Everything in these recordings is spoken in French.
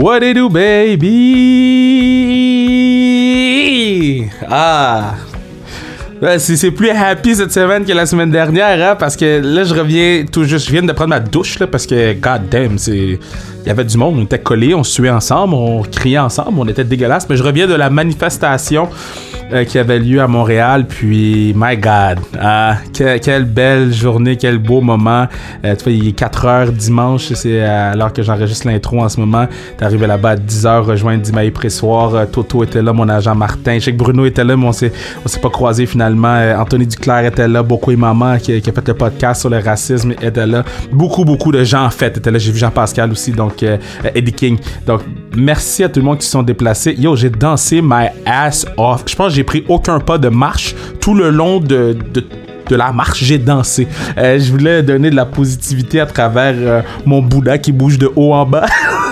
What it do, baby? Ah! C'est plus happy cette semaine que la semaine dernière, hein, parce que là, je reviens tout juste. Je viens de prendre ma douche, là, parce que, god damn. Il y avait du monde, on était collés, on se tuait ensemble, on criait ensemble, on était dégueulasse. Mais je reviens de la manifestation euh, qui avait lieu à Montréal, puis, my god, que- quelle belle journée, quel beau moment. Euh, tu vois, il est 4 heures dimanche, c'est l'heure que j'enregistre l'intro en ce moment. T'es arrivé là-bas à 10 heures, rejoindre Dimaï Pressoir. Euh, Toto était là, mon agent Martin. Je sais que Bruno était là, mais on s'est, s'est pas croisé finalement. Euh, Anthony Duclair était là, beaucoup et maman qui, qui a fait le podcast sur le racisme était là. Beaucoup, beaucoup de gens en fait étaient là. J'ai vu Jean-Pascal aussi, donc euh, euh, Eddie King. Donc, merci à tout le monde qui se sont déplacés. Yo, j'ai dansé my ass off. Je pense que j'ai pris aucun pas de marche tout le long de- de de la marche, j'ai dansé. Euh, je voulais donner de la positivité à travers euh, mon Bouddha qui bouge de haut en bas.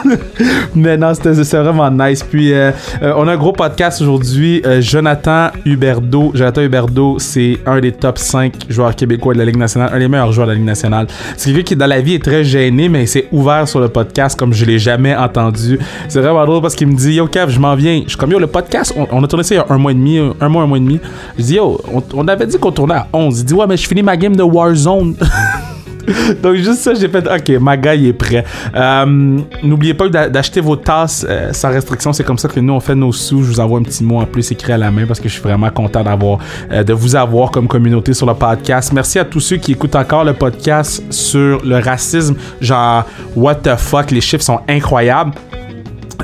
Mais non, c'était vraiment nice. Puis, euh, euh, on a un gros podcast aujourd'hui. Jonathan Huberdeau. Jonathan Huberdeau, c'est un des top 5 joueurs québécois de la Ligue nationale, un des meilleurs joueurs de la Ligue nationale. C'est quelqu'un qui, dans la vie, est très gêné, mais il s'est ouvert sur le podcast comme je l'ai jamais entendu. C'est vraiment drôle parce qu'il me dit Yo, Kev, je m'en viens. Je suis comme Yo, le podcast, on, on a tourné ça il y a un mois et demi, un mois, un mois et demi. Je dis Yo, on, on avait dit qu'on tournait à 11. Dit Ouais, mais je finis ma game de Warzone. Donc juste ça, j'ai fait OK, ma gars il est prêt. Euh, N'oubliez pas d'a- d'acheter vos tasses euh, sans restriction. C'est comme ça que nous on fait nos sous. Je vous envoie un petit mot en plus écrit à la main parce que je suis vraiment content d'avoir euh, de vous avoir comme communauté sur le podcast. Merci à tous ceux qui écoutent encore le podcast sur le racisme. Genre what the fuck, les chiffres sont incroyables.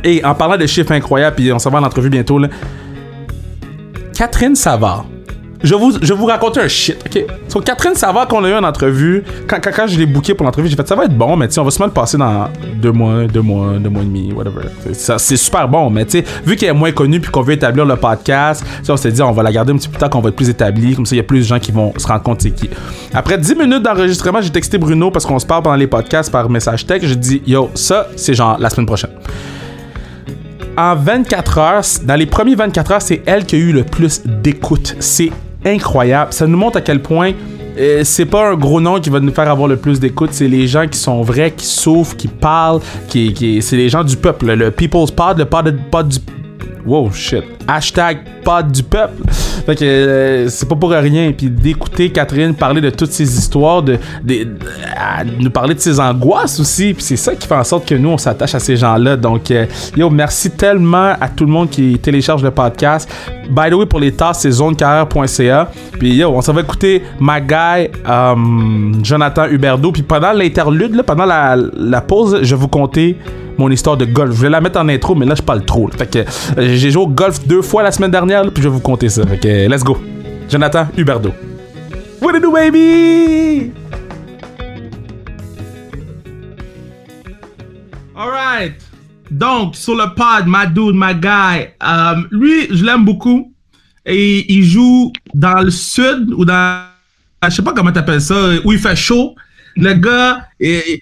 Et en parlant de chiffres incroyables, puis on s'en va en entrevue bientôt là. Catherine Savard. Je vous, je vous raconter un shit, ok? So, Catherine Savard, qu'on a eu en entrevue, quand, quand, je l'ai booké pour l'entrevue, j'ai fait ça va être bon, mais tu on va sûrement le passer dans deux mois, deux mois, deux mois et demi, whatever. C'est- super bon, mais tu sais, vu qu'elle est moins connue puis qu'on veut établir le podcast, on s'est dit, on va la garder un petit peu plus tard qu'on va être plus établi, comme ça, il y a plus de gens qui vont se rendre compte c'est qui. Après 10 minutes d'enregistrement, j'ai texté Bruno parce qu'on se parle pendant les podcasts par message texte. J'ai dit, yo, ça, c'est genre la semaine prochaine en 24 heures, dans les premiers 24 heures, c'est elle qui a eu le plus d'écoute. C'est incroyable. Ça nous montre à quel point euh, c'est pas un gros nom qui va nous faire avoir le plus d'écoute, c'est les gens qui sont vrais, qui souffrent, qui parlent, qui, qui c'est les gens du peuple, le People's Pod, le pod, pod du Wow, shit. Hashtag pod du peuple. Fait que euh, c'est pas pour rien. Puis d'écouter Catherine parler de toutes ces histoires, de, nous parler de ses angoisses aussi. Puis c'est ça qui fait en sorte que nous, on s'attache à ces gens-là. Donc, euh, yo, merci tellement à tout le monde qui télécharge le podcast. By the way, pour les tasses, c'est zonecarrière.ca. Puis yo, on s'en va écouter ma guy, euh, Jonathan Huberdeau. Puis pendant l'interlude, là, pendant la, pause, je vais vous conter mon histoire de golf. Je voulais la mettre en intro, mais là, je parle trop. Fait que j'ai joué au golf deux fois la semaine dernière, là, puis je vais vous conter ça. Fait que let's go. Jonathan Huberdeau. What it do, baby? Alright. Donc, sur le pod, my dude, my guy, euh, lui, je l'aime beaucoup. Et il joue dans le sud ou dans. Je sais pas comment t'appelles ça, où il fait chaud. Le gars,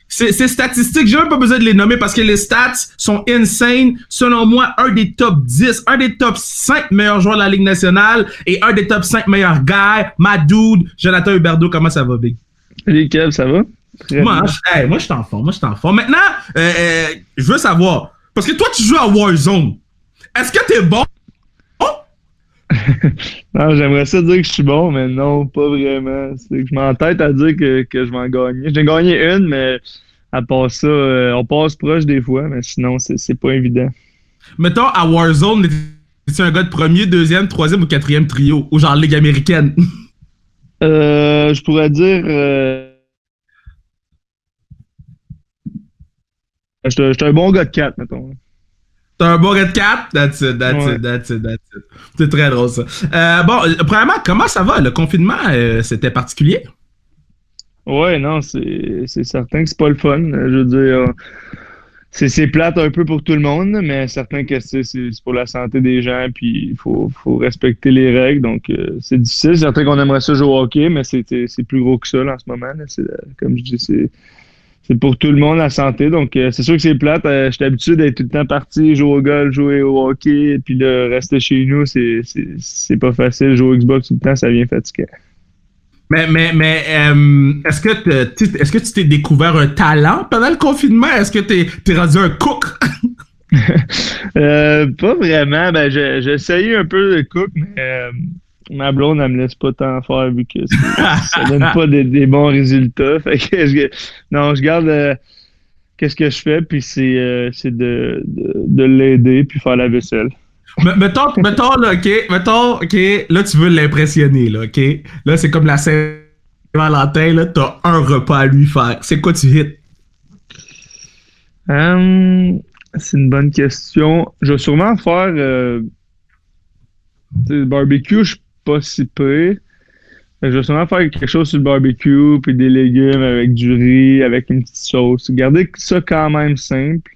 ses ses statistiques, j'ai même pas besoin de les nommer parce que les stats sont insane. Selon moi, un des top 10, un des top 5 meilleurs joueurs de la Ligue nationale et un des top 5 meilleurs gars. My dude, Jonathan Huberdeau, comment ça va, Big? Salut Kev, ça va? Moi, je, hey, moi, je suis en forme. Moi, je suis en forme. Maintenant, euh, euh, je veux savoir. Parce que toi, tu joues à Warzone. Est-ce que t'es bon? Non, j'aimerais ça dire que je suis bon, mais non, pas vraiment. C'est que je m'entête à dire que, que je vais en gagner. J'ai gagné une, mais à part ça, euh, on passe proche des fois, mais sinon, c'est pas évident. Mettons, à Warzone, es-tu un gars de premier, deuxième, troisième ou quatrième trio? Ou genre Ligue américaine? Euh, je pourrais dire. Euh... Je suis un- bon gars de 4, mettons. T'as un bon red cap? That's it, that's Ouais. it, that's it, that's it. C'est très drôle, ça. Euh, bon, euh, premièrement, comment ça va? Le confinement, euh, c'était particulier? Ouais, non, c'est certain que c'est pas le fun. Je veux dire, c'est plate un peu pour tout le monde, mais certain que c'est pour la santé des gens, puis il faut, faut respecter les règles. Donc, euh, c'est difficile. C'est certain qu'on aimerait ça jouer au hockey, mais c'est plus gros que ça là, en ce moment. là. Comme je dis, c'est c'est pour tout le monde la santé. Donc, euh, c'est sûr que c'est plate. Euh, J'étais habitué d'être tout le temps parti, jouer au golf, jouer au hockey, puis là, rester chez nous, c'est pas facile. Jouer au Xbox tout le temps, ça vient fatiguer. Mais, mais, mais euh, est-ce que est-ce que tu t'es découvert un talent pendant le confinement? Est-ce que t'es es rendu un cook? euh, pas vraiment. Ben, j'ai essayé un peu de cook, mais ma blonde, elle me laisse pas tant faire vu que ça donne pas des, bons résultats. Fait que je, non, je garde euh, qu'est-ce que je fais, puis c'est euh, de, de, de l'aider, puis faire la vaisselle. mettons, mettons, là, OK, mettons, OK, là, tu veux l'impressionner, là, OK? Là, c'est comme la Saint-Valentin, là, t'as un repas à lui faire. C'est quoi tu hits? Um, c'est une bonne question. Je vais sûrement faire euh, le barbecue, je pas si peu. Je vais sûrement faire quelque chose sur le barbecue, puis des légumes avec du riz, avec une petite sauce. Garder ça quand même simple.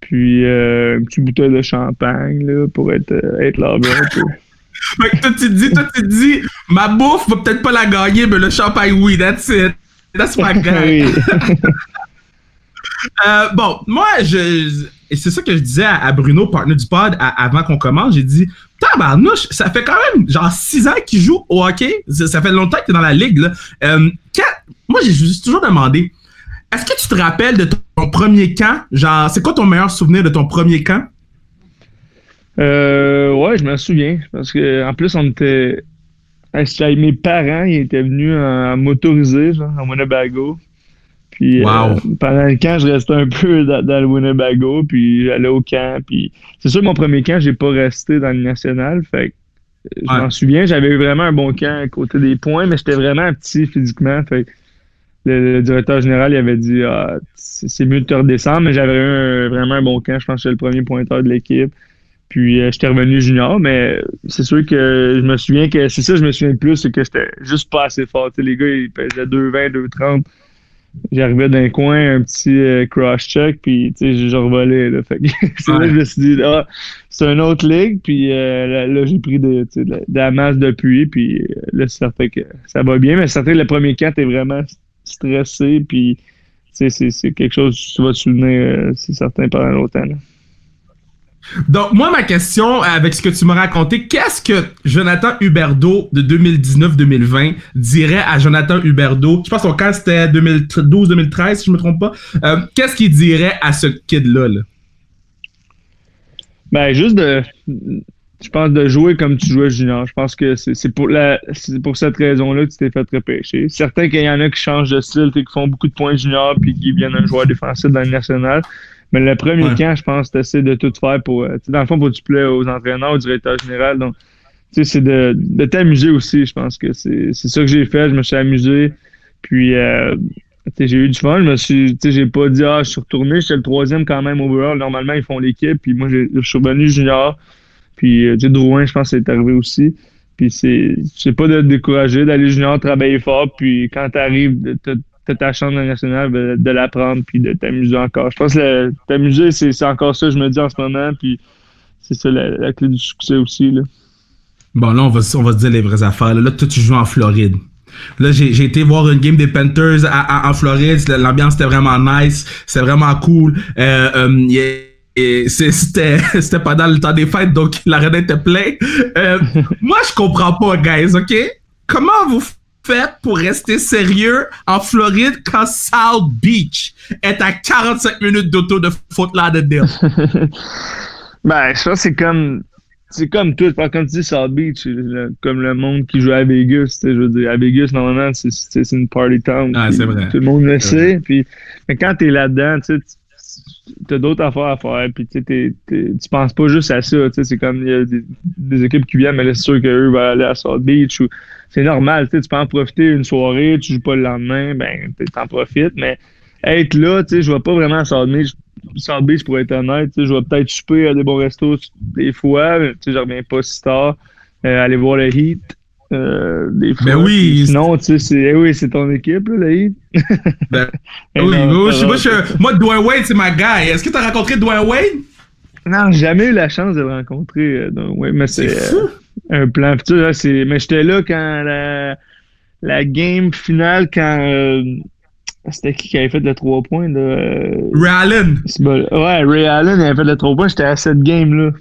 Puis euh, un petit bouteille de champagne là, pour être, euh, être là un peu. toi, tu te dis, toi, tu te dis, ma bouffe va peut-être pas la gagner, mais le champagne, oui, that's it. That's my guy. Euh, bon, moi, je, et c'est ça que je disais à, Bruno, partenaire du pod, avant qu'on commence. J'ai dit, tabarnouche, ça fait quand même genre six ans qu'il joue au hockey. Ça, fait longtemps que tu es dans la ligue. Là. Euh, moi, j'ai toujours demandé, est-ce que tu te rappelles de ton premier camp? Genre, c'est quoi ton meilleur souvenir de ton premier camp? Euh, ouais, je me souviens. Parce que en plus, on était. Mes parents, ils étaient venus en, motorisé, genre, en Winnebago. Puis euh, pendant le camp, je restais un peu dans, le Winnebago, puis j'allais au camp. Puis c'est sûr, mon premier camp, j'ai pas resté dans le national. Fait je m'en souviens, j'avais eu vraiment un bon camp à côté des points, mais j'étais vraiment petit physiquement. Fait le, directeur général il avait dit ah, c'est mieux de te redescendre, mais j'avais eu vraiment un bon camp. Je pense que j'étais le premier pointeur de l'équipe. Puis euh, j'étais revenu junior, mais c'est sûr que je me souviens que c'est ça, je me souviens le plus, c'est que j'étais juste pas assez fort. les gars, ils pesaient 2,20, 2,30 j'arrivais d'un coin, un petit euh, cross-check, puis je revolais. Fait c'est là que je me suis dit, ah, c'est une autre ligue, puis euh, là, j'ai pris de, de, la masse depuis, puis euh, là, c'est certain que ça va bien, mais c'est certain que le premier camp, t'es vraiment stressé, puis c'est quelque chose que tu vas te souvenir, c'est certain, pendant longtemps. Donc, moi, ma question, avec ce que tu m'as raconté, qu'est-ce que Jonathan Huberdeau de 2019-2020 dirait à Jonathan Huberdeau? Je pense que cas c'était 2012-2013, si je me trompe pas. Euh, qu'est-ce qu'il dirait à ce kid-là? Ben, juste de. Je pense de jouer comme tu jouais junior. Je pense que c'est pour la pour cette raison-là que tu t'es fait repêcher. Certains qu'il y en a qui changent de style et qui font beaucoup de points junior puis qui viennent un joueur défensif dans le national. Mais le premier camp, je pense, tu de tout faire pour. Euh, dans le fond, pour que tu plais aux entraîneurs, au directeur général. Donc, tu sais, c'est de, de t'amuser aussi. Je pense que c'est ça que j'ai fait. Je me suis amusé. Puis, euh, j'ai eu du fun. Je me suis, j'ai pas dit, ah, je suis retourné. J'étais le troisième quand même overall. Normalement, ils font l'équipe. Puis, moi, je suis revenu junior. Puis, euh, tu sais, Drouin, je pense, c'est arrivé aussi. Puis, c'est pas de te décourager, d'aller junior, travailler fort. Puis, quand tu arrives, ta chambre nationale, de, l'apprendre puis de t'amuser encore. Je pense que t'amuser, c'est encore ça, je me dis en ce moment, puis c'est ça la, clé du succès aussi. Là. Bon, là, on va, on va se dire les vraies affaires. Là, toi, tu joues en Floride. Là, j'ai été voir une game des Panthers en Floride. L'ambiance était vraiment nice. C'était vraiment cool. Euh, euh, c'était pendant le temps des fêtes, donc l'arène était plein. Euh, moi, je comprends pas, guys, OK? Comment vous fait pour rester sérieux en Floride quand South Beach est à 45 minutes d'auto de Fort Lauderdale? ben, ça, c'est comme. C'est comme tout, comme tu dis South Beach, comme le monde qui joue à Vegas. Je veux dire, à Vegas, normalement, c'est une party town. Ah, c'est vrai. Tout le monde le sait. Puis, mais quand tu es là-dedans, tu as d'autres affaires à faire. Puis, tu tu penses pas juste à ça. C'est comme il y a des, équipes qui viennent, mais c'est sûr qu'eux vont aller à South Beach. Ou, c'est normal, tu peux en profiter une soirée, tu joues pas le lendemain, ben, tu en profites, mais être là, tu sais, je vois pas vraiment South Beach, South Beach pour être honnête, je vais peut-être choper à des bons restos des fois, mais tu sais, je reviens pas si tard, euh, aller voir le Heat, euh, des fois. Ben oui. Sinon, tu sais, c'est, eh oui, c'est ton équipe, là, le Heat. ben, oui, moi, je, moi, Dwayne Wade, c'est ma guy. Est-ce que tu as rencontré Dwayne Wade? Non, j'ai jamais eu la chance de le rencontrer. Euh, donc, ouais, mais c'est, fou un plan futur. c'est... Mais j'étais là quand la, la game finale, quand. Euh, c'était qui qui avait fait le 3 points? Là? Ray Allen. Ouais, Ray Allen avait fait le 3 points. J'étais à cette game-là.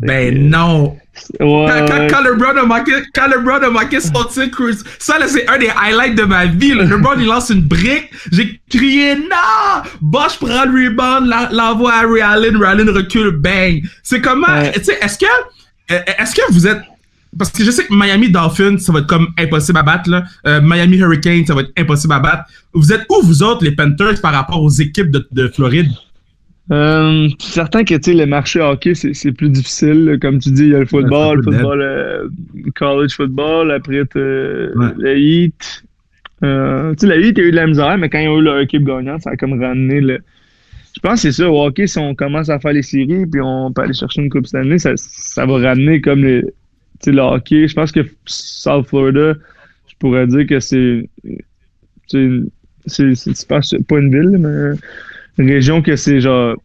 Ben non! quand, quand, LeBron a manqué, quand LeBron a manqué son titre, ça là c'est un des highlights de ma vie. LeBron il lance une brique, j'ai crié non! Bosch prend le rebound, l'envoie à Ray Allen, Ray Allen recule, bang! C'est comment, tu sais, est-ce que, est-ce que vous êtes parce que je sais que Miami Dolphins, ça va être comme impossible à battre. Là. Euh, Miami Hurricane, ça va être impossible à battre. Vous êtes où, vous autres, les Panthers, par rapport aux équipes de, de Floride? Euh, certain que le marché hockey, c'est plus difficile. Comme tu dis, il y a le football, le football, euh, college football, après ouais. le Heat. Euh, tu sais, le Heat, il y a eu de la misère, mais quand ils ont eu leur équipe gagnante, ça a comme ramené le. Je pense que c'est ça, au hockey, si on commence à faire les séries, puis on peut aller chercher une Coupe cette ça, ça va ramener comme les, le hockey. Je pense que South Florida, je pourrais dire que c'est. C'est pas une ville, mais région que c'est genre.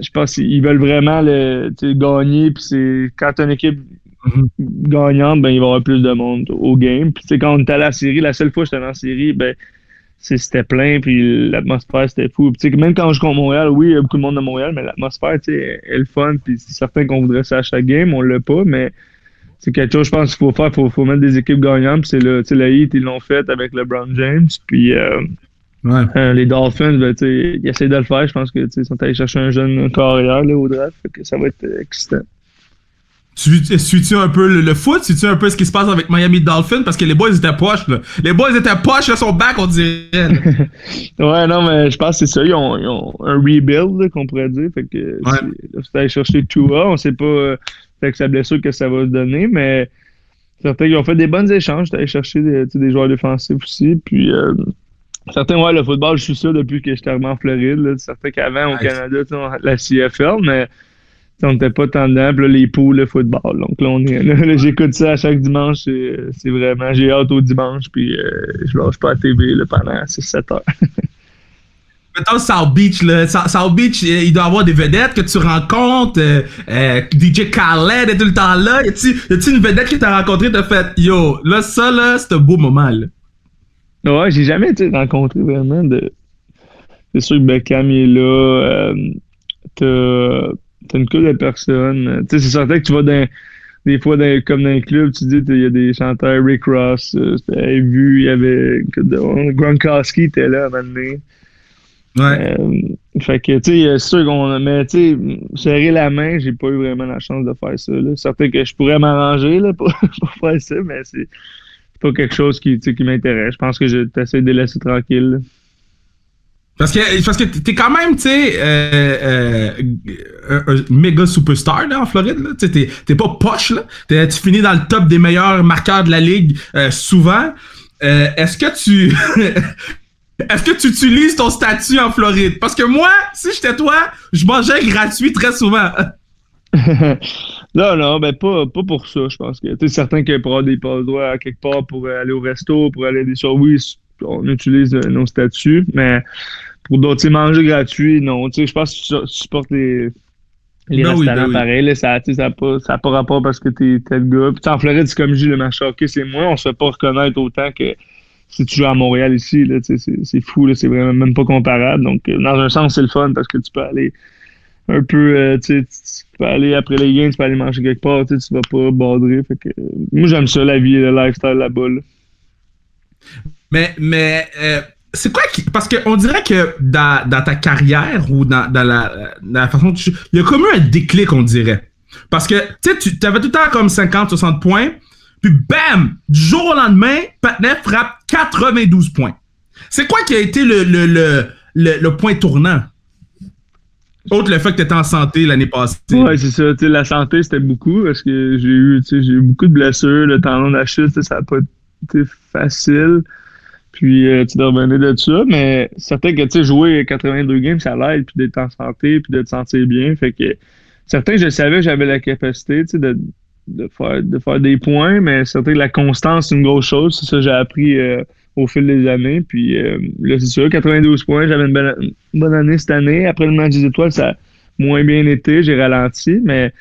Je pense qu'ils veulent vraiment le, gagner. Puis c'est quand tu une équipe mm-hmm. gagnante, ben, il va y avoir plus de monde au game. Puis quand on était à la série, la seule fois que j'étais dans la série, ben, c'était plein, puis l'atmosphère, c'était fou. Puis, même quand je joue à Montréal, oui, il y a beaucoup de monde à Montréal, mais l'atmosphère, tu sais, est le fun. Puis c'est certain qu'on voudrait ça à chaque game, on l'a pas, mais c'est quelque chose, je pense qu'il faut faire. Il faut, faut, mettre des équipes gagnantes. C'est le, la Heat, ils l'ont fait avec LeBron James. Puis euh, euh, les Dolphins, ben, ils essaient de le faire. Je pense qu'ils sont allés chercher un jeune carrière là, au draft. que ça va être euh, excitant. Tu suis-tu un peu le, foot? Suis-tu un peu ce qui se passe avec Miami Dolphins? Parce que les boys étaient poches, là. Les boys étaient poches, là, sont back, on dirait. ouais, non, mais je pense que c'est ça. Ils ont, ils ont un rebuild, qu'on pourrait dire. Fait que ouais. c'est allé chercher Tua. On sait pas avec sa blessure que ça va se donner, mais certains qui ont fait des bonnes échanges. J'étais allé chercher des, des, joueurs défensifs aussi. Puis euh, certains, ouais, le football, je suis ça depuis que j'étais arrivé en Floride. Là. Certains qu'avant au Canada, la CFL, mais on n'était pas tant dedans. Puis là, les poules, le football. Donc là, on est. j'écoute ça à chaque dimanche. C'est vraiment. J'ai hâte au dimanche. Puis euh, je lâche pas à TV là, pendant 6-7 heures. Mettons South Beach, là. South Beach, euh, il doit y avoir des vedettes que tu rencontres. Euh, euh, DJ Khaled est tout le temps là. Y a-tu une vedette que t'as rencontrée, t'as fait Yo, là, ça, là, c'est un beau moment, là. Ouais, j'ai jamais rencontré vraiment de. C'est sûr que Beckham est là. t'as, t'as une couple de personnes. Tu sais, c'est certain que tu vas dans des fois, dans, comme dans un club, tu dis, il y a des chanteurs, Rick Ross, euh, vu, il y avait Gronkowski était là à un moment donné. Ouais. Euh, fait que, tu sais, c'est sûr qu'on. Mais, tu sais, serrer la main, j'ai pas eu vraiment la chance de faire ça. Là. Certain que je pourrais m'arranger là, pour, pour, faire ça, mais c'est pas quelque chose qui, qui m'intéresse. Je pense que je t'essaie de laisser tranquille. Parce que, parce que t'es quand même, tu sais, euh, euh, un, méga superstar là, en Floride. Là. T'es, t'es pas poche, là. tu finis dans le top des meilleurs marqueurs de la ligue euh, souvent. Est-ce que tu Est-ce que tu utilises ton statut en Floride? Parce que moi, si j'étais toi, je mangeais gratuit très souvent. non, non, ben pas, pas pour ça, je pense que. Tu certain que pour avoir des passe droits quelque part pour aller au resto, pour aller des choses, oui, on utilise nos statuts, mais pour d'autres, manger gratuit, non. Tu sais, je pense que tu supportes les, les ben restaurants ben pareil, ça n'a pas, ça pas rapport parce que t'es tel gars. Puis en Floride, c'est comme je dis, le marché hockey, c'est moi, on se fait pas reconnaître autant que si tu joues à Montréal ici, c'est fou, c'est vraiment même pas comparable. Donc, euh, dans un sens, c'est le fun parce que tu peux aller un peu, euh, tu, peux aller après les games, tu peux aller manger quelque part, tu vas pas badrer. Fait que, moi, j'aime ça, la vie, le lifestyle là-bas. Mais, mais euh, c'est quoi qui. Parce qu'on dirait que dans, ta carrière ou dans, la, façon dont tu il y a comme eu un déclic, on dirait. Parce que, tu sais, tu avais tout le temps comme 50, 60 points. Puis bam! Du jour au lendemain, Patnef frappe 92 points. C'est quoi qui a été le, point tournant? Autre le fait que tu étais en santé l'année passée. Ouais, c'est ça. la santé, c'était beaucoup parce que j'ai eu, eu beaucoup de blessures. Le tendon d'Achille, ça n'a pas été facile. Puis euh, tu dois revenir de ça. Mais certain que tu sais, jouer 82 games, ça l'aide, puis d'être en santé, puis de te sentir bien. Fait que certain je savais que j'avais la capacité de de faire, de faire des points, mais c'est que la constance, c'est une grosse chose. C'est ça que j'ai appris euh, au fil des années. Puis euh, là, c'est sûr, 92 points, j'avais une bonne, année cette année. Après le match des étoiles, ça a moins bien été, j'ai ralenti, mais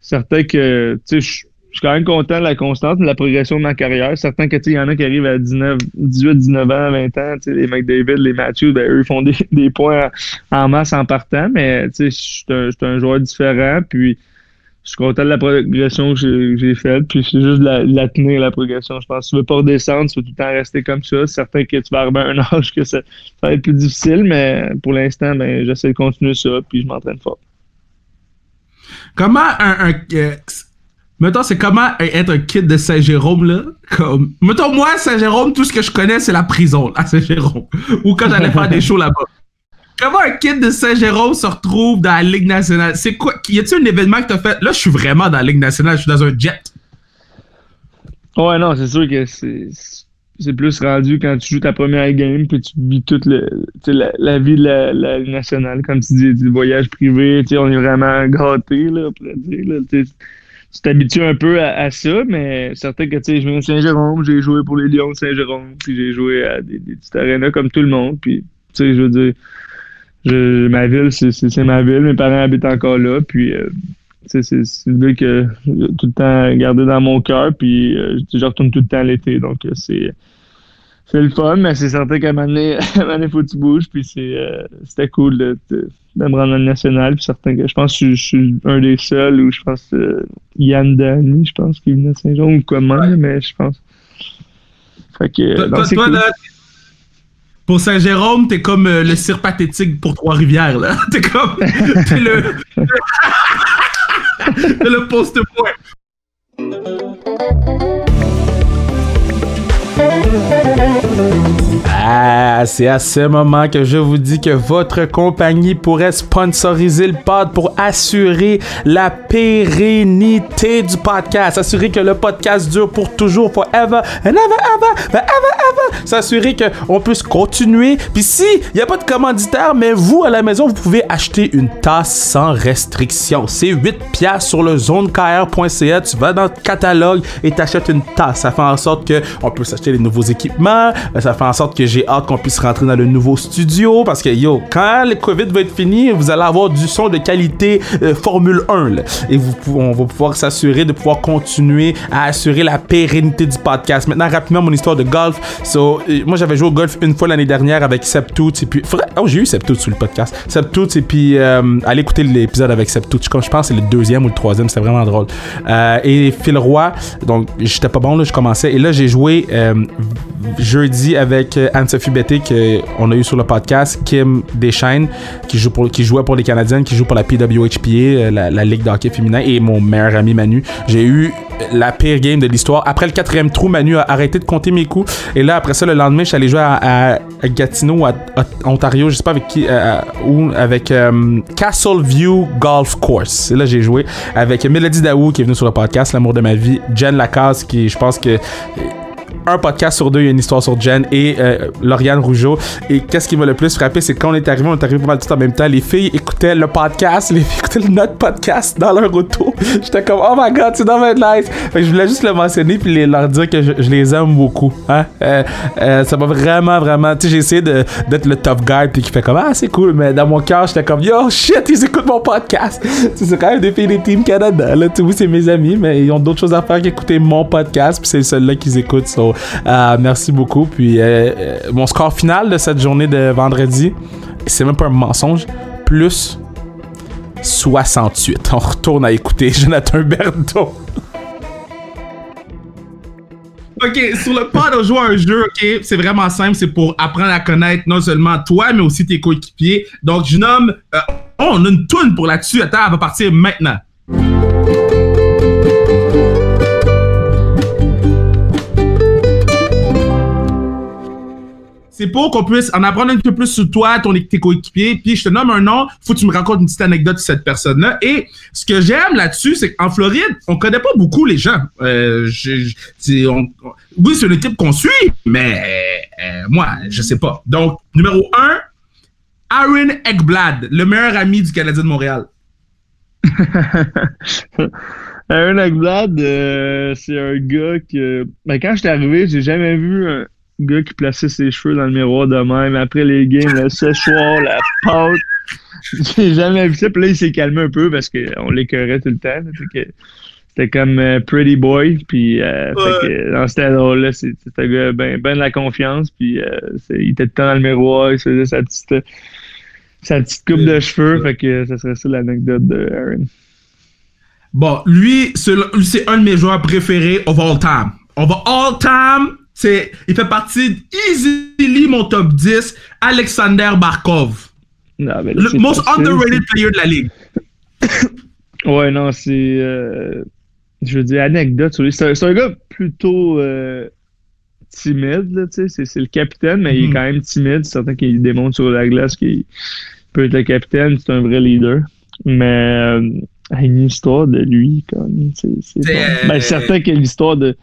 certain que tu sais, je suis quand même content de la constance, de la progression de ma carrière. Certain que, il y en a qui arrivent à 19, 18, 19 ans, 20 ans, les McDavid, les Matthews, ben, eux, font des, des points en masse en partant, mais, je suis un, un, joueur différent, puis je suis content de la progression que j'ai faite, puis c'est juste de la, tenir, la progression. Je pense que tu veux pas redescendre, tu veux tout le temps rester comme ça. C'est certain que tu vas arriver à un âge que ça, va être plus difficile, mais pour l'instant, ben, j'essaie de continuer ça, puis je m'entraîne fort. Comment un. un euh, mettons, c'est comment être un kid de Saint-Jérôme, là? Comme, mettons, moi, Saint-Jérôme, tout ce que je connais, c'est la prison, à Saint-Jérôme. Ou quand j'allais faire des shows là-bas. Comment un kid de Saint-Jérôme se retrouve dans la Ligue nationale? C'est quoi? Y a-t-il un événement que t'as fait? Là, je suis vraiment dans la Ligue nationale, je suis dans un jet. Ouais, non, c'est sûr que c'est, c'est plus rendu quand tu joues ta première game puis tu vis toute le, la, la, vie de la, Ligue nationale. Comme tu dis, du voyage privé, on est vraiment gâtés, là, pour dire. Là, tu t'habitues un peu à, ça, mais certain que tu sais, je viens de Saint-Jérôme, j'ai joué pour les Lions de Saint-Jérôme, puis j'ai joué à des, petites arénas comme tout le monde, puis tu sais, je veux dire je, ma ville, c'est ma ville. Mes parents habitent encore là. Puis, euh, c'est une ville que j'ai tout le temps gardé dans mon cœur. Puis, euh, je retourne tout le temps l'été. Donc, euh, c'est c'est le fun, mais c'est certain qu'à un moment donné, il faut que tu bouges. Puis, c'était cool de, de, me rendre dans le national. Puis, certain que je pense que je, suis un des seuls où je pense Yann Dani, je pense, qu'il venait de Saint-Jean ou comment, mais je pense. Fait que, pour Saint-Jérôme, t'es comme euh, le cire pathétique pour Trois-Rivières, là. T'es comme. T'es le. t'es le poste-point. Ah, c'est à ce moment que je vous dis que votre compagnie pourrait sponsoriser le pod pour assurer la pérennité du podcast, assurer que le podcast dure pour toujours, forever, and ever, ever, ever, ever, s'assurer qu'on puisse continuer. Puis si il n'y a pas de commanditaire, mais vous à la maison, vous pouvez acheter une tasse sans restriction. C'est 8 piastres sur le zonekr.ca. Tu vas dans le catalogue et t'achètes une tasse. Ça fait en sorte qu'on peut s'acheter les nouveaux équipements. Ça fait en sorte que j'ai hâte qu'on puisse rentrer dans le nouveau studio parce que yo, quand le COVID va être fini, vous allez avoir du son de qualité euh, Formule 1 et vous, on va pouvoir s'assurer de pouvoir continuer à assurer la pérennité du podcast. Maintenant, rapidement, mon histoire de golf. So, euh, moi, j'avais joué au golf une fois l'année dernière avec Septoots et puis. Oh, j'ai eu Septoots sur le podcast. Septoots et puis euh, allez écouter l'épisode avec Septoots. Je pense que c'est le deuxième ou le troisième, c'était vraiment drôle. et Phil Roy, donc j'étais pas bon là, je commençais et là j'ai joué jeudi avec Anne-Sophie Betté qu'on a eu sur le podcast, Kim Deschaines qui, joue pour, jouait pour les Canadiennes, qui joue pour la PWHPA, euh, la, Ligue d'hockey féminin, et mon meilleur ami Manu. J'ai eu la pire game de l'histoire. Après le quatrième trou, Manu a arrêté de compter mes coups. Et là, après ça, le lendemain, je suis allé jouer à, Gatineau, à, Ontario, je sais pas avec qui, euh, avec euh, Castle View Golf Course. Et là, j'ai joué avec Mélodie Daou qui est venue sur le podcast, L'amour de ma vie, Jen Lacasse qui, je pense que un podcast sur deux, il y a une histoire sur Jen et euh, Lauriane Rougeau. Et qu'est-ce qui m'a le plus frappé, c'est quand on est arrivé, on est arrivé pas tout en même temps. Les filles écoutaient le podcast, les filles écoutaient notre podcast dans leur auto. J'étais comme, oh my god, c'est dans ma nice. Fait que je voulais juste le mentionner puis leur dire que je, les aime beaucoup. Hein? Euh, euh, ça m'a vraiment, vraiment. Tu sais, j'ai essayé d'être le tough guy puis qui fait comme, ah, c'est cool, mais dans mon cœur, j'étais comme, yo, shit, ils écoutent mon podcast. c'est quand même des filles des Team Canada. Là, oui, c'est mes amis, mais ils ont d'autres choses à faire qu'écouter mon podcast, puis c'est celui-là qu'ils écoutent. Euh, merci beaucoup. Puis euh, euh, mon score final de cette journée de vendredi, c'est même pas un mensonge, plus 68. On retourne à écouter Jonathan Berto. Ok, sur le pod, on joue à un jeu, ok? C'est vraiment simple, c'est pour apprendre à connaître non seulement toi, mais aussi tes coéquipiers. Donc, je nomme. on a une toune pour là-dessus. Attends, elle va partir maintenant. C'est pour qu'on puisse en apprendre un peu plus sur toi, ton, tes coéquipiers, puis je te nomme un nom, faut que tu me racontes une petite anecdote sur cette personne-là. Et ce que j'aime là-dessus, c'est qu'en Floride, on connaît pas beaucoup les gens. Euh, oui, c'est une équipe qu'on suit, mais euh, moi, je sais pas. Donc, numéro un, Aaron Ekblad, le meilleur ami du Canadien de Montréal. Aaron Ekblad, euh, c'est un gars que... Ben, quand je suis arrivé, j'ai jamais vu gars qui plaçait ses cheveux dans le miroir de même. Après les games, le séchoir, la pâte. J'ai jamais vu ça. Puis là, il s'est calmé un peu parce qu'on l'écœurait tout le temps. C'était comme euh, Pretty Boy. Puis euh, dans ce drôle-là, c'était un gars ben, ben de la confiance. Puis euh, il était tout le temps dans le miroir. Il faisait sa petite, sa petite coupe de cheveux. Fait que ça serait ça l'anecdote de Aaron. Bon, lui, c'est un de mes joueurs préférés of all time. On va all time, c'est, il fait partie easily mon top 10, Alexander Barkov. le most underrated player de la ligue. ouais, non, c'est. Euh, je veux dire, anecdote sur lui. C'est un, gars plutôt euh, timide, tu sais. C'est le capitaine, mais il est mhm. quand même timide. C'est certain qu'il démontre sur la glace qu'il peut être le capitaine. C'est un vrai leader. Mais. Euh, une histoire de lui, quand même. C'est ben, certain que l'histoire de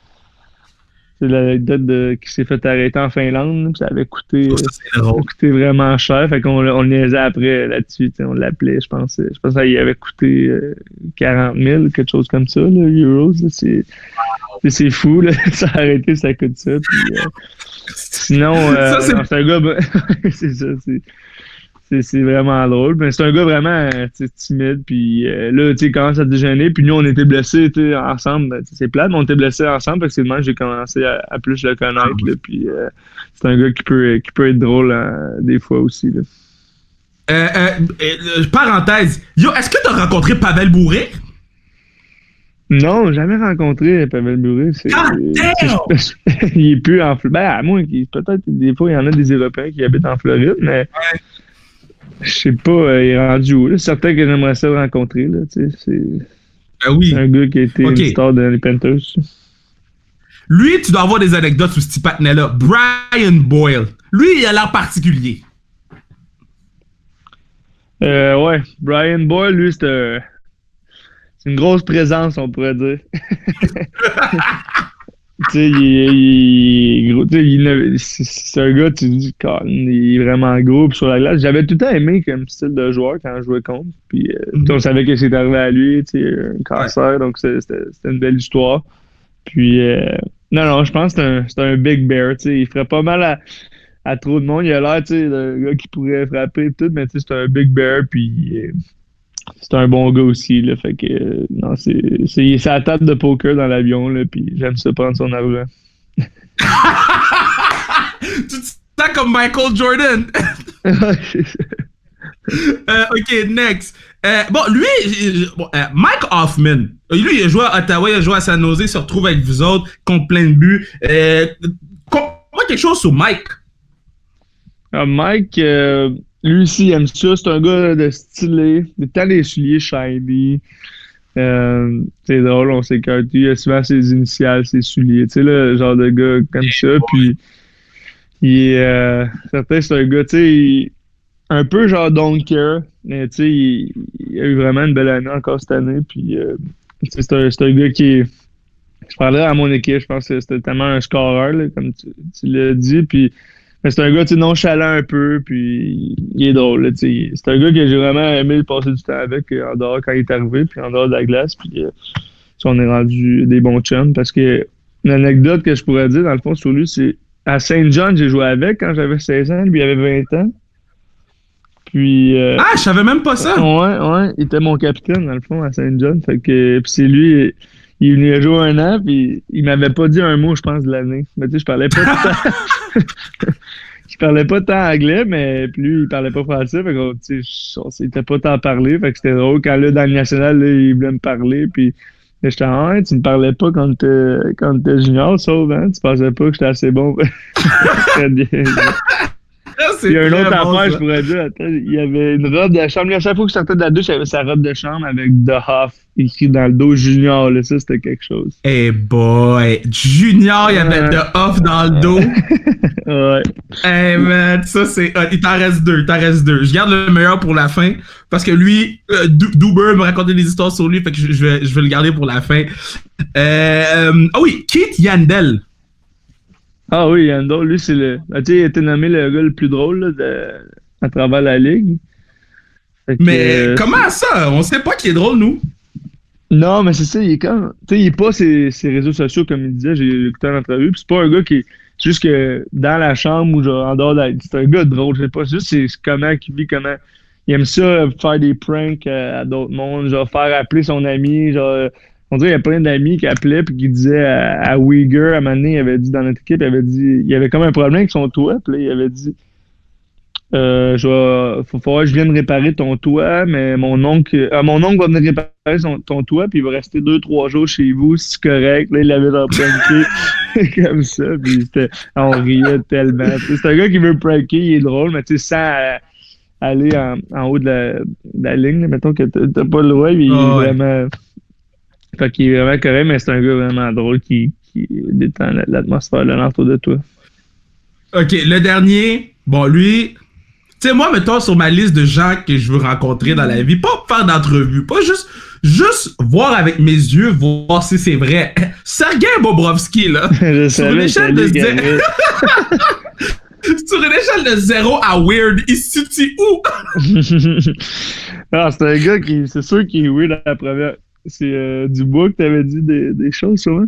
l'anecdote de, qui s'est fait arrêter en Finlande. Ça avait coûté, oh, coûté vraiment cher. Fait qu'on on le après là-dessus. On l'appelait, je pense. Je pense qu'il avait coûté 40 euh, 000, quelque chose comme ça, là, euros. C'est fou, là. ça a arrêté, ça coûte ça. Puis, euh, sinon, euh, c'est un gars. c'est ça. C'est vraiment drôle. Mais c'est un gars vraiment timide. Puis euh, là, tu sais, il commence à déjeuner. Puis nous, on était blessés ensemble. Ben, c'est plate, mais on était blessés ensemble parce que c'est que j'ai commencé à, plus le connaître. puis euh, c'est un gars qui peut, qui peut être drôle hein, des fois aussi. Là. Euh, parenthèse, yo, est-ce que tu as rencontré Pavel Bourré? Non, jamais rencontré Pavel Bourré. C'est, il est plus en Floride. Ben, à moins peut-être des fois, il y en a des Européens qui habitent en Floride, mais je sais pas, euh, il est rendu où. C'est certain que j'aimerais ça le rencontrer. Là, c'est, ben oui. un gars qui a été une star de les Panthers. Lui, tu dois avoir des anecdotes sur ce petit patinet-là. Brian Boyle. Lui, il a l'air particulier. Euh, ouais, Brian Boyle, lui, c'est, euh, c'est une grosse présence, on pourrait dire. tu sais, il, il, c'est un gars, tu dis, il est vraiment gros sur la glace. J'avais tout le temps aimé comme style de joueur quand je jouais contre. Puis euh, mm-hmm. on savait que c'était arrivé à lui, tu sais, un cancer, donc c'était une belle histoire. Puis euh, non, non, je pense que c'est un, un, big bear, tu sais, il ferait pas mal à, à trop de monde. Il a l'air, tu sais, d'un gars qui pourrait frapper et tout, mais tu sais, c'est un big bear, puis euh, c'est un bon gars aussi. Là, fait que, non, c'est, c'est, c'est la table de poker dans l'avion, là, puis j'aime ça prendre son argent. tu te sens comme Michael Jordan. euh, ok, next. Euh, bon, lui, bon, euh, Mike Hoffman, lui, il a joué à Ottawa, il a joué à San Jose, il se retrouve avec vous autres, compte plein de buts. Moi, quelque chose sur Mike. Ah, Mike, lui aussi, il aime ça. C'est un gars de stylé. De temps les souliers shiny. Euh, c'est drôle, on s'écarte. Il a souvent ses initiales, ses souliers. Tu sais, le genre de gars comme ça. Puis, il est. Euh, certain, c'est un gars, tu sais, un peu genre don't care. Mais, tu sais, il, a eu vraiment une belle année encore cette année. Puis, euh, c'est un, un, gars qui est. Je parlais à mon équipe, je pense que c'était tellement un scoreur, là, comme tu, tu l'as dit. Puis, mais c'est un gars nonchalant un peu, puis il est drôle. C'est un gars que j'ai vraiment aimé passer du temps avec euh, en dehors quand il est arrivé, puis en dehors de la glace. Puis euh, on est rendu des bons chums. Parce que l'anecdote que je pourrais dire, dans le fond, sur lui, c'est à Saint John, j'ai joué avec quand j'avais 16 ans, lui il avait 20 ans. Puis, euh, ah, je savais même pas ça! Ouais, ouais, il était mon capitaine, dans le fond, à Saint John. Fait que, puis c'est lui, il est venu jouer un an, puis il m'avait pas dit un mot, je pense, de l'année. Mais tu sais, je parlais pas de je parlais pas tant anglais, mais plus il parlait pas français. Fait que, tu sais, on s'était pas tant parlé. Fait que c'était drôle. Quand là, dans le national, là, il voulait me parler, puis j'étais ah, tu me parlais pas quand t'étais junior, sauf, hein? Tu pensais pas que j'étais assez bon. Très bien. Il y a une autre affaire, je pourrais dire. il y avait une robe de chambre. À chaque fois que je sortais de la douche, il avait sa robe de chambre avec The Huff écrit dans le dos Junior. Là, ça, c'était quelque chose. Hey boy! Junior, il y avait The Huff dans le dos. ouais. Hey man, ça c'est. il t'en reste deux, il t'en reste deux. Je garde le meilleur pour la fin. Parce que lui, euh, Duber me racontait des histoires sur lui, fait que je, vais, je vais le garder pour la fin. Euh, ah oui, Keith Yandel. Ah oui, Yandel, lui, c'est le. Ben, tu sais, il a été nommé le gars le plus drôle de, à travers la ligue. mais euh, comment ça? On sait pas qu'il est drôle, nous. Non, mais c'est ça, il est comme. Tu sais, il est pas ses, ses, réseaux sociaux, comme il disait, j'ai écouté l'entrevue, puis c'est pas un gars qui est. Juste que dans la chambre ou genre en dehors de la. C'est un gars drôle, je sais pas. Juste c'est comment il vit, comment. Il aime ça faire des pranks à, d'autres mondes, genre faire appeler son ami, genre on dirait qu'il y a plein d'amis qui appelaient puis qui disaient à, à Uyghur, à un moment donné, il avait dit dans notre équipe, il avait dit, il y avait comme un problème avec son toit, puis là, il avait dit, euh, je vais, faut falloir que je vienne réparer ton toit, mais mon oncle, euh, mon oncle va venir réparer son, ton toit, puis il va rester deux, trois jours chez vous, si c'est correct. Là, il avait dans pranké comme ça, puis on riait tellement. C'est un gars qui veut pranker, il est drôle, mais tu sais, sans euh, aller en, en, haut de la, de la ligne, mettons que t'as pas le droit, il est Ah ouais. vraiment. Fait qu'il est vraiment correct, mais c'est un gars vraiment drôle qui, qui détend la- l'atmosphère là, autour de toi. Ok, le dernier, bon, lui, tu sais, moi, mettons sur ma liste de gens que je veux rencontrer dans la vie, pas faire d'entrevue, pas juste, juste voir avec mes yeux, voir si c'est vrai. Sergei Bobrovski, là, Je Sur savais une échelle de sur une échelle de 0 à weird, il se situe où? ah, c'est un gars qui, c'est sûr qu'il est weird à la première. C'est euh, Dubois que t'avais dit des, des choses, souvent.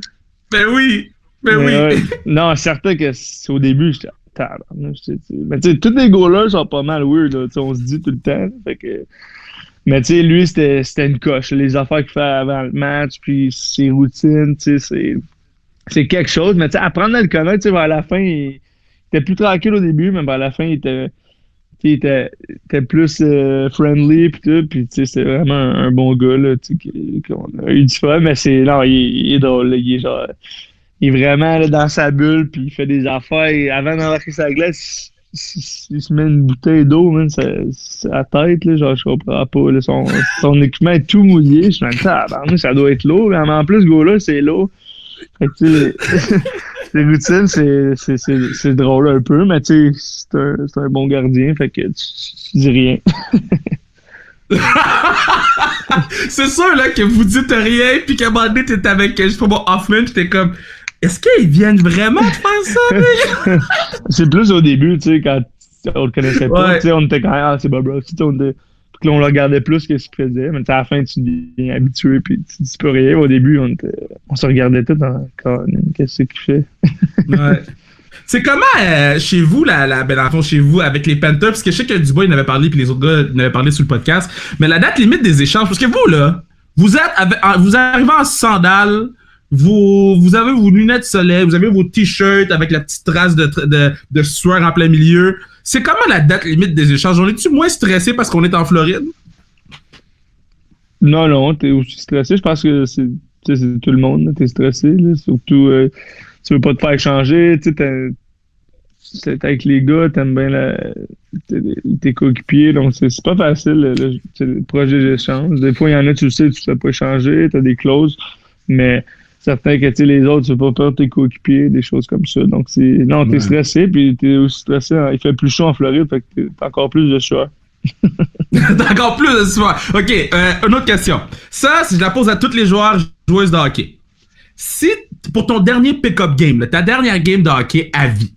Ben oui, ben Mais oui. Non, certain que c'est au début, j'étais. Mais tu sais, tous les goalers sont pas mal weird, là. On se dit tout le temps. Fait que. Mais tu sais, lui, c'était une coche. Les affaires qu'il fait avant le match, puis ses routines, tu sais, c'est. C'est quelque chose. Mais tu sais, apprendre à le connaître, tu sais, vers la fin, il était plus tranquille au début, mais vers la fin, il était. Il était, plus euh, friendly puis tout, puis tu sais, c'est vraiment un, bon gars, là, qu'on a eu du fun, mais c'est, non, il, il est drôle, là, il est genre, il vraiment dans sa bulle, puis il fait des affaires. Et avant d'embarquer sa glace, il, se met une bouteille d'eau, sa, sa tête, là, genre, je comprends pas. Son, son équipement est tout mouillé. Je me dis, ah, ça doit être l'eau. Mais en plus, ce gars-là, c'est l'eau. Fait que, les routines, c'est, c'est, c'est, c'est drôle un peu, mais tu sais, c'est un, c'est un bon gardien, fait que tu, tu dis rien. C'est sûr, là, que vous dites rien, puis qu'à un moment donné, t'es avec, je sais pas moi, Hoffman, pis t'es comme, est-ce qu'ils viennent vraiment de faire ça? C'est plus au début, tu sais, quand on le connaissait pas, Ouais. tu sais, on était quand même, ah, c'est Bob Ross, tu sais, on était- là, on le regardait plus que ce qu'il faisait, mais à la fin, tu deviens habitué, puis tu dis plus rien. Au début, on, se regardait tout en Colin, qu'est-ce qu'il fait? Ouais. C'est comment euh, chez vous, la, la, ben, dans le fond, chez vous, avec les Panthers, parce que je sais que Dubois, il en avait parlé, puis les autres gars, il en avaient parlé sur le podcast, mais la date limite des échanges, parce que vous, là, vous êtes, avec- vous arrivez en sandales, vous, vous avez vos lunettes de soleil, vous avez vos t-shirts avec la petite trace de, tra- de, de sueur en plein milieu. C'est comment la date limite des échanges? On est-tu moins stressé parce qu'on est en Floride? Non, non, t'es aussi stressé. Je pense que c'est tout le monde, t'es stressé. Là, surtout, euh, tu veux pas te faire changer. Tu sais, t'as- t'es avec les gars, t'aimes bien la, t'es, coéquipiers. Donc, c'est, pas facile, le, projet d'échange. Des fois, il y en a, tu le sais, tu sais pas échanger, t'as des clauses. Mais certain que tu sais, les autres, tu veux pas perdre tes coéquipiers, des choses comme ça. Donc, c'est non, t'es Ouais. stressé, puis t'es aussi stressé. hein. Il fait plus chaud en Floride, fait que t'as encore plus de choix. T'as encore plus de soir. Ok, euh, une autre question. Ça, si je la pose à tous les joueurs, joueuses de hockey. Si, pour ton dernier pick-up game, là, ta dernière game de hockey à vie,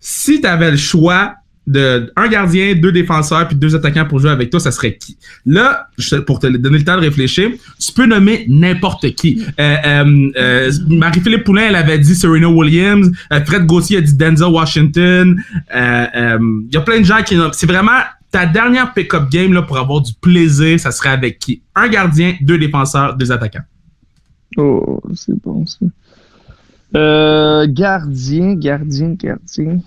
si t'avais le choix un gardien, deux défenseurs, puis deux attaquants pour jouer avec toi, ça serait qui? Là, pour te donner le temps de réfléchir, tu peux nommer n'importe qui. Euh, euh, euh, Marie-Philippe Poulain, elle avait dit Serena Williams. Fred Gauthier a dit Denzel Washington. Il y a plein de gens qui... C'est vraiment ta dernière pick-up game pour avoir du plaisir, ça serait avec qui? Un gardien, deux défenseurs, deux attaquants. Oh, c'est bon ça. Gardien, gardien, gardien.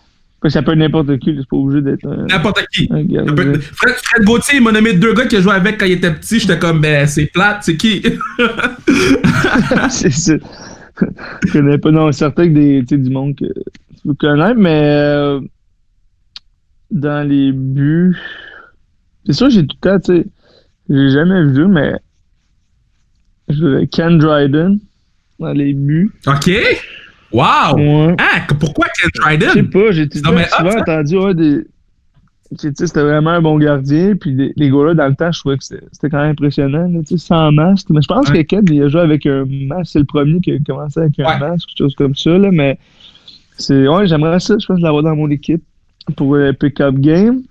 Ça peut être n'importe qui, c'est pas obligé d'être un, N'importe qui. peut Fred, Fred Gauthier, il m'a nommé deux gars qui jouaient avec quand il était petit. J'étais comme, ben, c'est plate, c'est qui? c'est ça. Je connais pas, non, certain que des, du monde que tu peux connaître, mais euh, dans les buts, c'est sûr, j'ai tout le temps, tu sais, j'ai jamais vu, mais je Ken Dryden dans les buts. OK. Wow! Ouais. Ah, pourquoi Ken Je sais Dryden? pas, j'ai souvent ça. entendu ouais, des. c'était vraiment un bon gardien. Puis les, les gars-là, dans le temps, je trouvais que c'était quand même impressionnant. là, sans masque. Mais je pense Ouais. que Ken, il a joué avec un masque. C'est le premier qui a commencé avec un masque, quelque chose comme ça. Là, mais c'est. Ouais, j'aimerais ça, je pense, l'avoir dans mon équipe pour le pick-up game.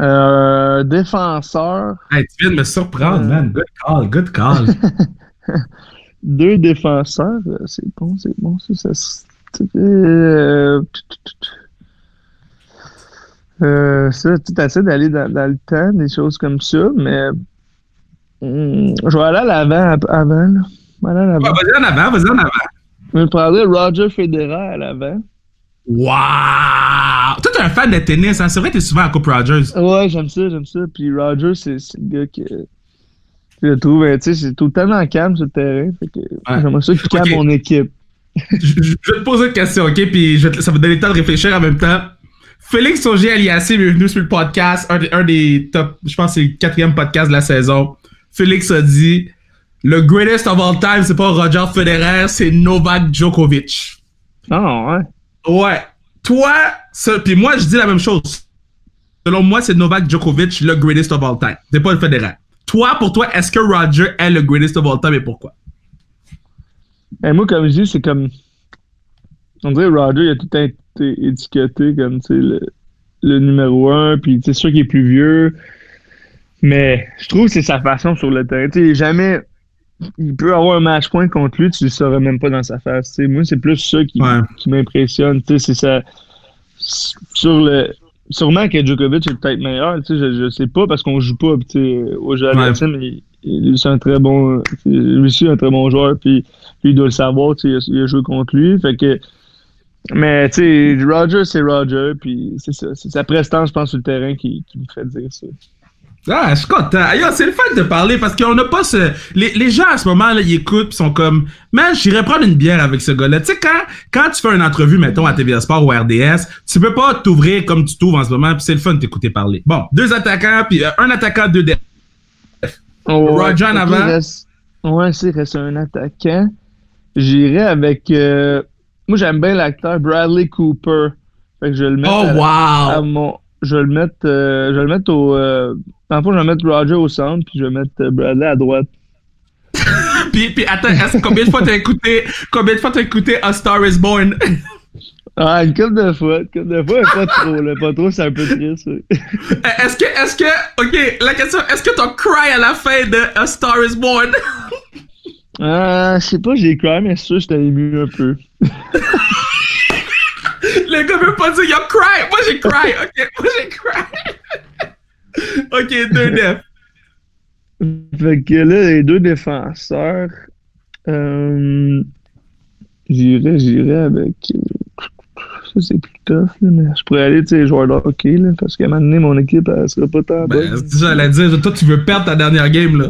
Euh, défenseur. Hey, tu viens de me surprendre, Euh. man. Good call, good call. Deux défenseurs. euh, C'est bon, c'est bon. Ça, ça, euh, euh, ça, tu essaies d'aller dans, dans le temps, des choses comme ça, mais hum, je vais aller à l'avant avant. Là. Ouais, vas-y en avant, vas-y en avant. Je prendrais Roger Federer à l'avant. Wow! Toi, t'es un fan de tennis, hein? C'est vrai que t'es souvent à Coupe Rogers. Ouais, j'aime ça, j'aime ça. Puis Rogers, c'est le gars que je trouve, tu sais, c'est tout le temps dans le calme sur le terrain. Fait que j'aimerais ça qu'il calme mon équipe. je, vais te poser une question, ok? Puis je ça va te donner le temps de réfléchir en même temps. Félix Auger aliassé venu sur le podcast, un des, un des top, je pense que c'est le quatrième podcast de la saison. Félix a dit le greatest of all time, c'est pas Roger Federer, c'est Novak Djokovic. Ah ouais. Ouais. Toi, puis moi je dis la même chose. Selon moi, c'est Novak Djokovic le greatest of all time. C'est pas le Federer. Toi, pour toi, est-ce que Roger est le greatest of all time et pourquoi? Et moi, comme je dis, c'est comme. On dirait Roger, il a tout été étiqueté comme le, le numéro un, puis c'est sûr qu'il est plus vieux. Mais je trouve que c'est sa façon sur le terrain. jamais. Il peut avoir un match point contre lui, tu le saurais même pas dans sa face. moi, c'est plus ça qui, qui m'impressionne. C'est ça. Sur le. Sûrement que Djokovic est peut-être meilleur, je, je sais pas parce qu'on joue pas au jeu à mais il, c'est un très bon. Lui aussi un très bon joueur, puis lui il doit le savoir, il a, il a joué contre lui. Fait que. Mais tu sais, Roger, c'est Roger, puis c'est ça. C'est sa prestance, je pense, sur le terrain qui, qui me fait dire ça. Ah, je suis content. c'est le fun de parler parce qu'on n'a pas ce. Les, les, gens à ce moment, là, ils écoutent sont comme. Mais j'irais prendre une bière avec ce gars-là. Tu sais, quand, quand tu fais une entrevue, mettons, à TVA Sport ou RDS, tu peux pas t'ouvrir comme tu t'ouvres en ce moment, puis c'est le fun de t'écouter parler. Bon, deux attaquants, puis euh, un attaquant, deux def. Oh, Roger en avant. Ouais, c'est reste un attaquant. J'irais avec. Euh, moi, j'aime bien l'acteur Bradley Cooper. Fait que je vais le mettre. Oh, wow! mon... Je vais le mettre, euh, je vais le mettre au. Dans le fond, je vais mettre Roger au centre, puis je vais mettre euh, Bradley à droite. puis, puis attends, combien de fois t'as écouté, combien de fois t'as écouté A Star Is Born? Ah, une couple de fois, une couple de fois, pas trop, là, pas trop, c'est un peu triste. Euh, est-ce que, est-ce que, ok, la question, est-ce que t'as cry à la fin de A Star Is Born? Ah, je sais pas, j'ai cry, mais c'est sûr, j'étais ému un peu. Les gars veulent pas dire, y'a cry! Moi, j'ai cry, ok? Moi, j'ai cry! ok, deux def. Fait que là, les deux défenseurs, euh, j'irais, j'irais avec. Ça, c'est plus tough, là, mais je pourrais aller, tu sais, joueur de hockey, là, parce qu'à un moment donné, mon équipe, elle sera pas tant ben, bonne. J'allais dire, toi, tu veux perdre ta dernière game, là.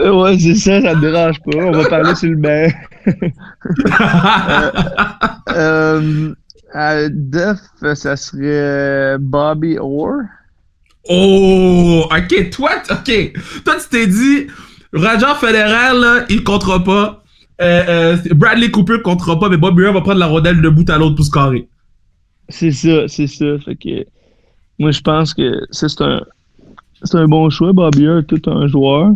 Euh, ouais, c'est ça, ça me dérange pas. On va parler sur le bain. euh, euh, Def, ça serait Bobby Orr. Oh, ok, toi, ok. Toi, tu t'es dit, Roger Federer, là, il comptera pas. Euh, euh, Bradley Cooper comptera pas, mais Bob Burr va prendre la rondelle de bout à l'autre pour se carrer. C'est ça, c'est ça. Fait que, moi, je pense que c'est un, c'est un bon choix. Bob Burr tout un joueur.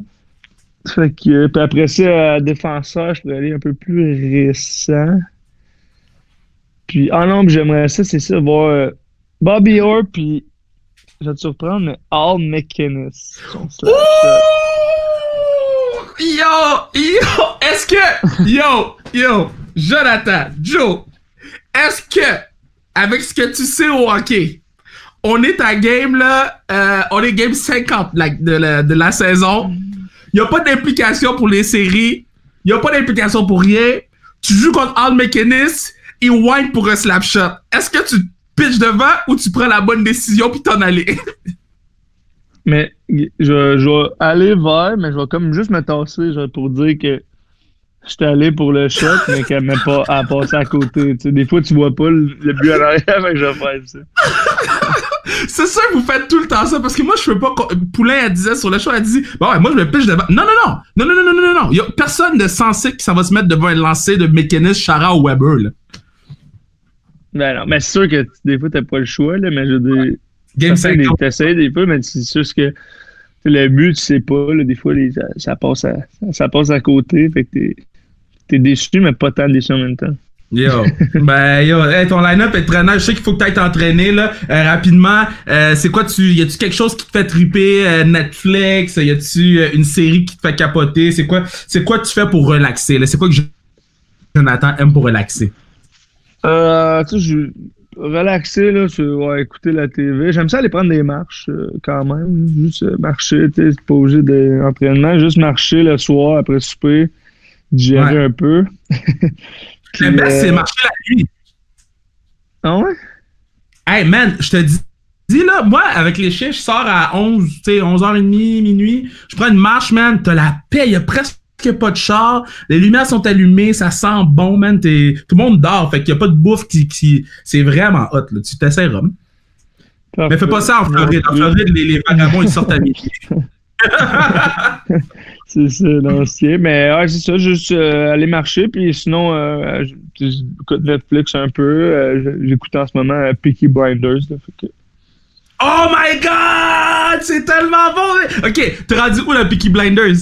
Fait que, puis après ça, défenseur, je pourrais aller un peu plus récent. Puis, en nombre, j'aimerais ça, c'est ça, voir euh, Bobby Orr, puis je vais te surprendre, mais Al McInnes. Yo, yo, est-ce que, yo, yo, Jonathan, Joe, est-ce que, avec ce que tu sais au hockey, on est à game là, euh, on est game 50 de, la, de la saison. Il n'y a pas d'implication pour les séries. Il n'y a pas d'implication pour rien. Tu joues contre Al McInnes, il whine pour un slap shot. Est-ce que tu pitch devant ou tu prends la bonne décision puis t'en aller? mais je, vais aller vers, mais je vais comme juste me tasser pour dire que je suis allé pour le shot, mais qu'elle m'est pas à passer à côté. des fois, tu vois pas le, but à l'arrière, mais je vais faire ça. c'est ça que vous faites tout le temps ça, parce que moi, je peux pas. Poulain, elle disait sur le show, elle dit Bon, ouais, moi, je me pitch devant. Non, non, non, non, non, non, non, non, non. Y a personne de sensé qui ça va se mettre devant un lancer de mécanisme Chara ou Weber, là. Ben non, mais c'est sûr que des fois, t'as pas le choix, là, mais je. Game T'essayes des fois, mais c'est sûr que le but, tu sais pas, là, des fois, les, ça, passe à, ça passe à côté, fait que t'es es déçu, mais pas tant déçu en même temps. Yo, ben yo, ton line-up est très nice. Je sais qu'il faut que tu ailles t'entraîner là. Euh, rapidement, euh, c'est quoi tu y a-tu quelque chose qui te fait triper euh, Netflix, y a-tu une série qui te fait capoter? C'est quoi c'est quoi tu fais pour relaxer là? C'est quoi que Jonathan aime pour relaxer? Euh, tu sais, je relaxer, là, ouais, écouter la TV. J'aime ça aller prendre des marches euh, quand même. Juste euh, marcher, tu sais, pas obligé d'entraînement. Juste marcher le soir après souper, digérer un peu. Le best, c'est marcher la nuit. Ah ouais? Hey man, je te dis, dis là, moi, avec les chiens, je sors à 11, tu sais, 11h30, minuit. Je prends une marche, man. T'as la paix, il y a presque pas de char. Les lumières sont allumées, ça sent bon, man. T'es- Tout le monde dort, fait qu'il y a pas de bouffe qui. qui... C'est vraiment hot, là. Tu t'essaieras. Mais fais pas ça en Floride. En Floride, les, les vagabonds, ils sortent à midi. C'est ça, l'ancien. Mais ouais, c'est ça, juste euh, aller marcher. Puis sinon, euh, je- j'écoute Netflix un peu. euh, J'écoute en ce moment euh, Peaky Blinders. là, fait que- Oh my god! C'est tellement bon! mais- Ok, t'es rendu où, la Peaky Blinders?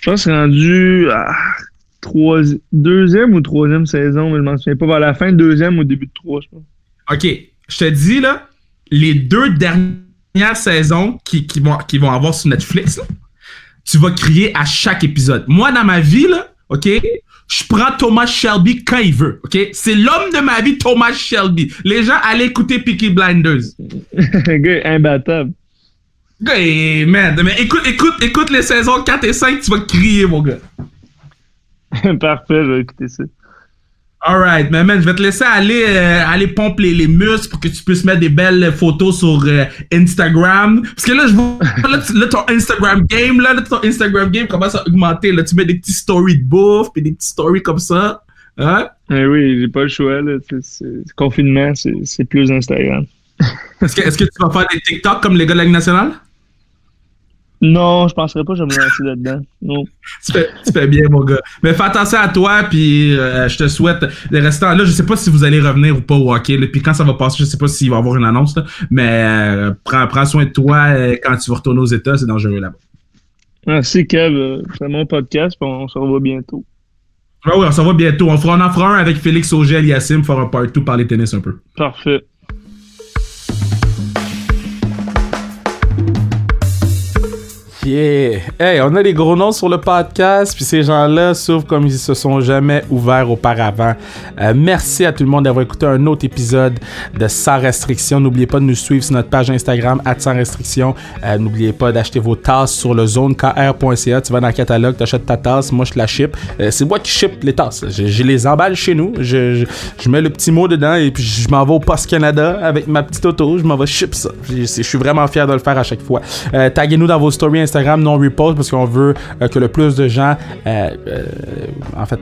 Je pense rendu à deuxième ou troisième saison, mais je m'en souviens pas. Vers la fin, deuxième ou début de trois, je pense. OK, je te dis, là, les deux dernières saisons qui, qui vont, qui vont avoir sur Netflix, là, tu vas crier à chaque épisode. Moi, dans ma vie, là, OK, je prends Thomas Shelby quand il veut, OK? C'est l'homme de ma vie, Thomas Shelby. Les gens, allez écouter Peaky Blinders. Gars imbattable. Hey, man, mais écoute, écoute, écoute les saisons 4 et 5, tu vas crier, mon gars. Parfait, je vais écouter ça. Alright, mais man, je vais te laisser aller, euh, aller pomper les, les muscles pour que tu puisses mettre des belles photos sur euh, Instagram. Parce que là, je vois, là, tu- là, ton Instagram game, là, là, ton Instagram game commence à augmenter. Là, tu mets des petits stories de bouffe, puis des petits stories comme ça. Hein? Eh oui, j'ai pas le choix. Là. Confinement, c'est plus Instagram. Est-ce que, est-ce que tu vas faire des TikTok comme les gars de la Ligue nationale? Non, je penserais pas que je vais me lancer là-dedans. Non. Tu fais, tu fais bien, mon gars. Mais fais attention à toi, puis euh, je te souhaite le restant. Là, je sais pas si vous allez revenir ou pas au hockey. Là, puis quand ça va passer, je sais pas s'il va y avoir une annonce. là, mais euh, prends, prends soin de toi euh, quand tu vas retourner aux États. C'est dangereux là-bas. Merci, Kev. C'est mon podcast, puis on se revoit bientôt. Ouais, ouais, on s'en va bientôt. On, fera, on en fera un avec Félix Auger et Yassim, faire un part 2 parler tennis un peu. Parfait. Yeah! Hey, on a des gros noms sur le podcast, puis ces gens-là s'ouvrent comme ils se sont jamais ouverts auparavant. Euh, merci à tout le monde d'avoir écouté un autre épisode de Sans Restriction. N'oubliez pas de nous suivre sur notre page Instagram, Sans Restriction. Euh, N'oubliez pas d'acheter vos tasses sur le zonekr.ca. Tu vas dans le catalogue, tu achètes ta tasse, moi je la ship. Euh, C'est moi qui ship les tasses. Je, les emballe chez nous, je, mets le petit mot dedans et puis je m'en vais au Post Canada avec ma petite auto, je m'en vais ship ça. Je, suis vraiment fier de le faire à chaque fois. Taguez-nous dans vos stories Instagram non repost parce qu'on veut euh, que le plus de gens euh, euh, en fait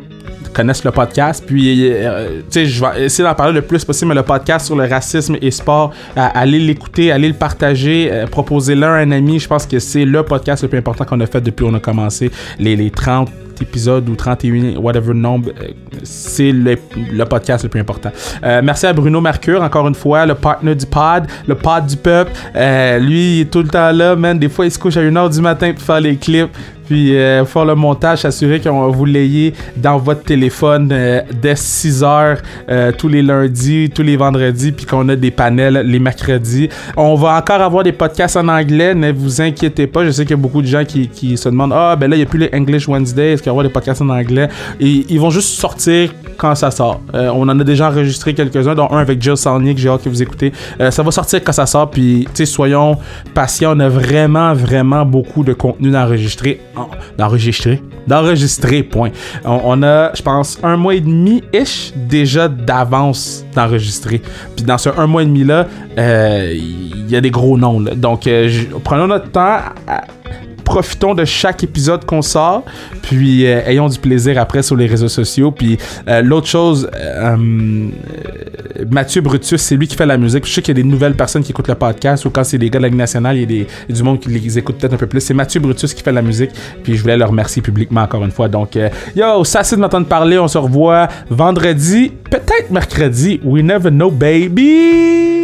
connaissent le podcast. Puis tu sais je vais essayer d'en parler le plus possible mais le podcast sur le racisme et sport allez l'écouter allez le partager euh, proposez-le à un ami. Je pense que c'est le podcast le plus important qu'on a fait depuis qu'on a commencé les, les 30 épisodes ou 31, whatever nombre, euh, c'est le, le podcast le plus important. Euh, merci à Bruno Mercure, encore une fois, le partner du pod, le pod du peuple. Euh, lui, il est tout le temps là, man. Des fois, il se couche à 1h du matin pour faire les clips. Puis euh, faire le montage, s'assurer qu'on vous l'ayez dans votre téléphone euh, dès 6h euh, tous les lundis, tous les vendredis, puis qu'on a des panels les mercredis. On va encore avoir des podcasts en anglais, ne vous inquiétez pas. Je sais qu'il y a beaucoup de gens qui, se demandent Ah, ben là, il n'y a plus les English Wednesday, est-ce qu'il y avoir des podcasts en anglais? Et ils vont juste sortir quand ça sort. On en a déjà enregistré quelques-uns, dont un avec Jill Sarnier que j'ai hâte que vous écoutez. Ça va sortir quand ça sort, puis soyons patients. On a vraiment, vraiment beaucoup de contenu d'enregistrer. D'enregistrer D'enregistrer, point. On, a, je pense, un mois et demi-ish déjà d'avance d'enregistrer. Puis dans ce un mois et demi-là, euh, il y a des gros noms. Donc, euh, prenons notre temps. à- profitons de chaque épisode qu'on sort, puis euh, ayons du plaisir après sur les réseaux sociaux. Puis euh, l'autre chose, euh, Mathieu Brutus, c'est lui qui fait la musique. Je sais qu'il y a des nouvelles personnes qui écoutent le podcast, ou quand c'est des gars de la Ligue nationale, il y a, du monde qui les écoute peut-être un peu plus. C'est Mathieu Brutus qui fait la musique, puis je voulais le remercier publiquement encore une fois. Donc, yo, ça c'est de m'entendre parler. On se revoit vendredi, peut-être mercredi. We never know, baby!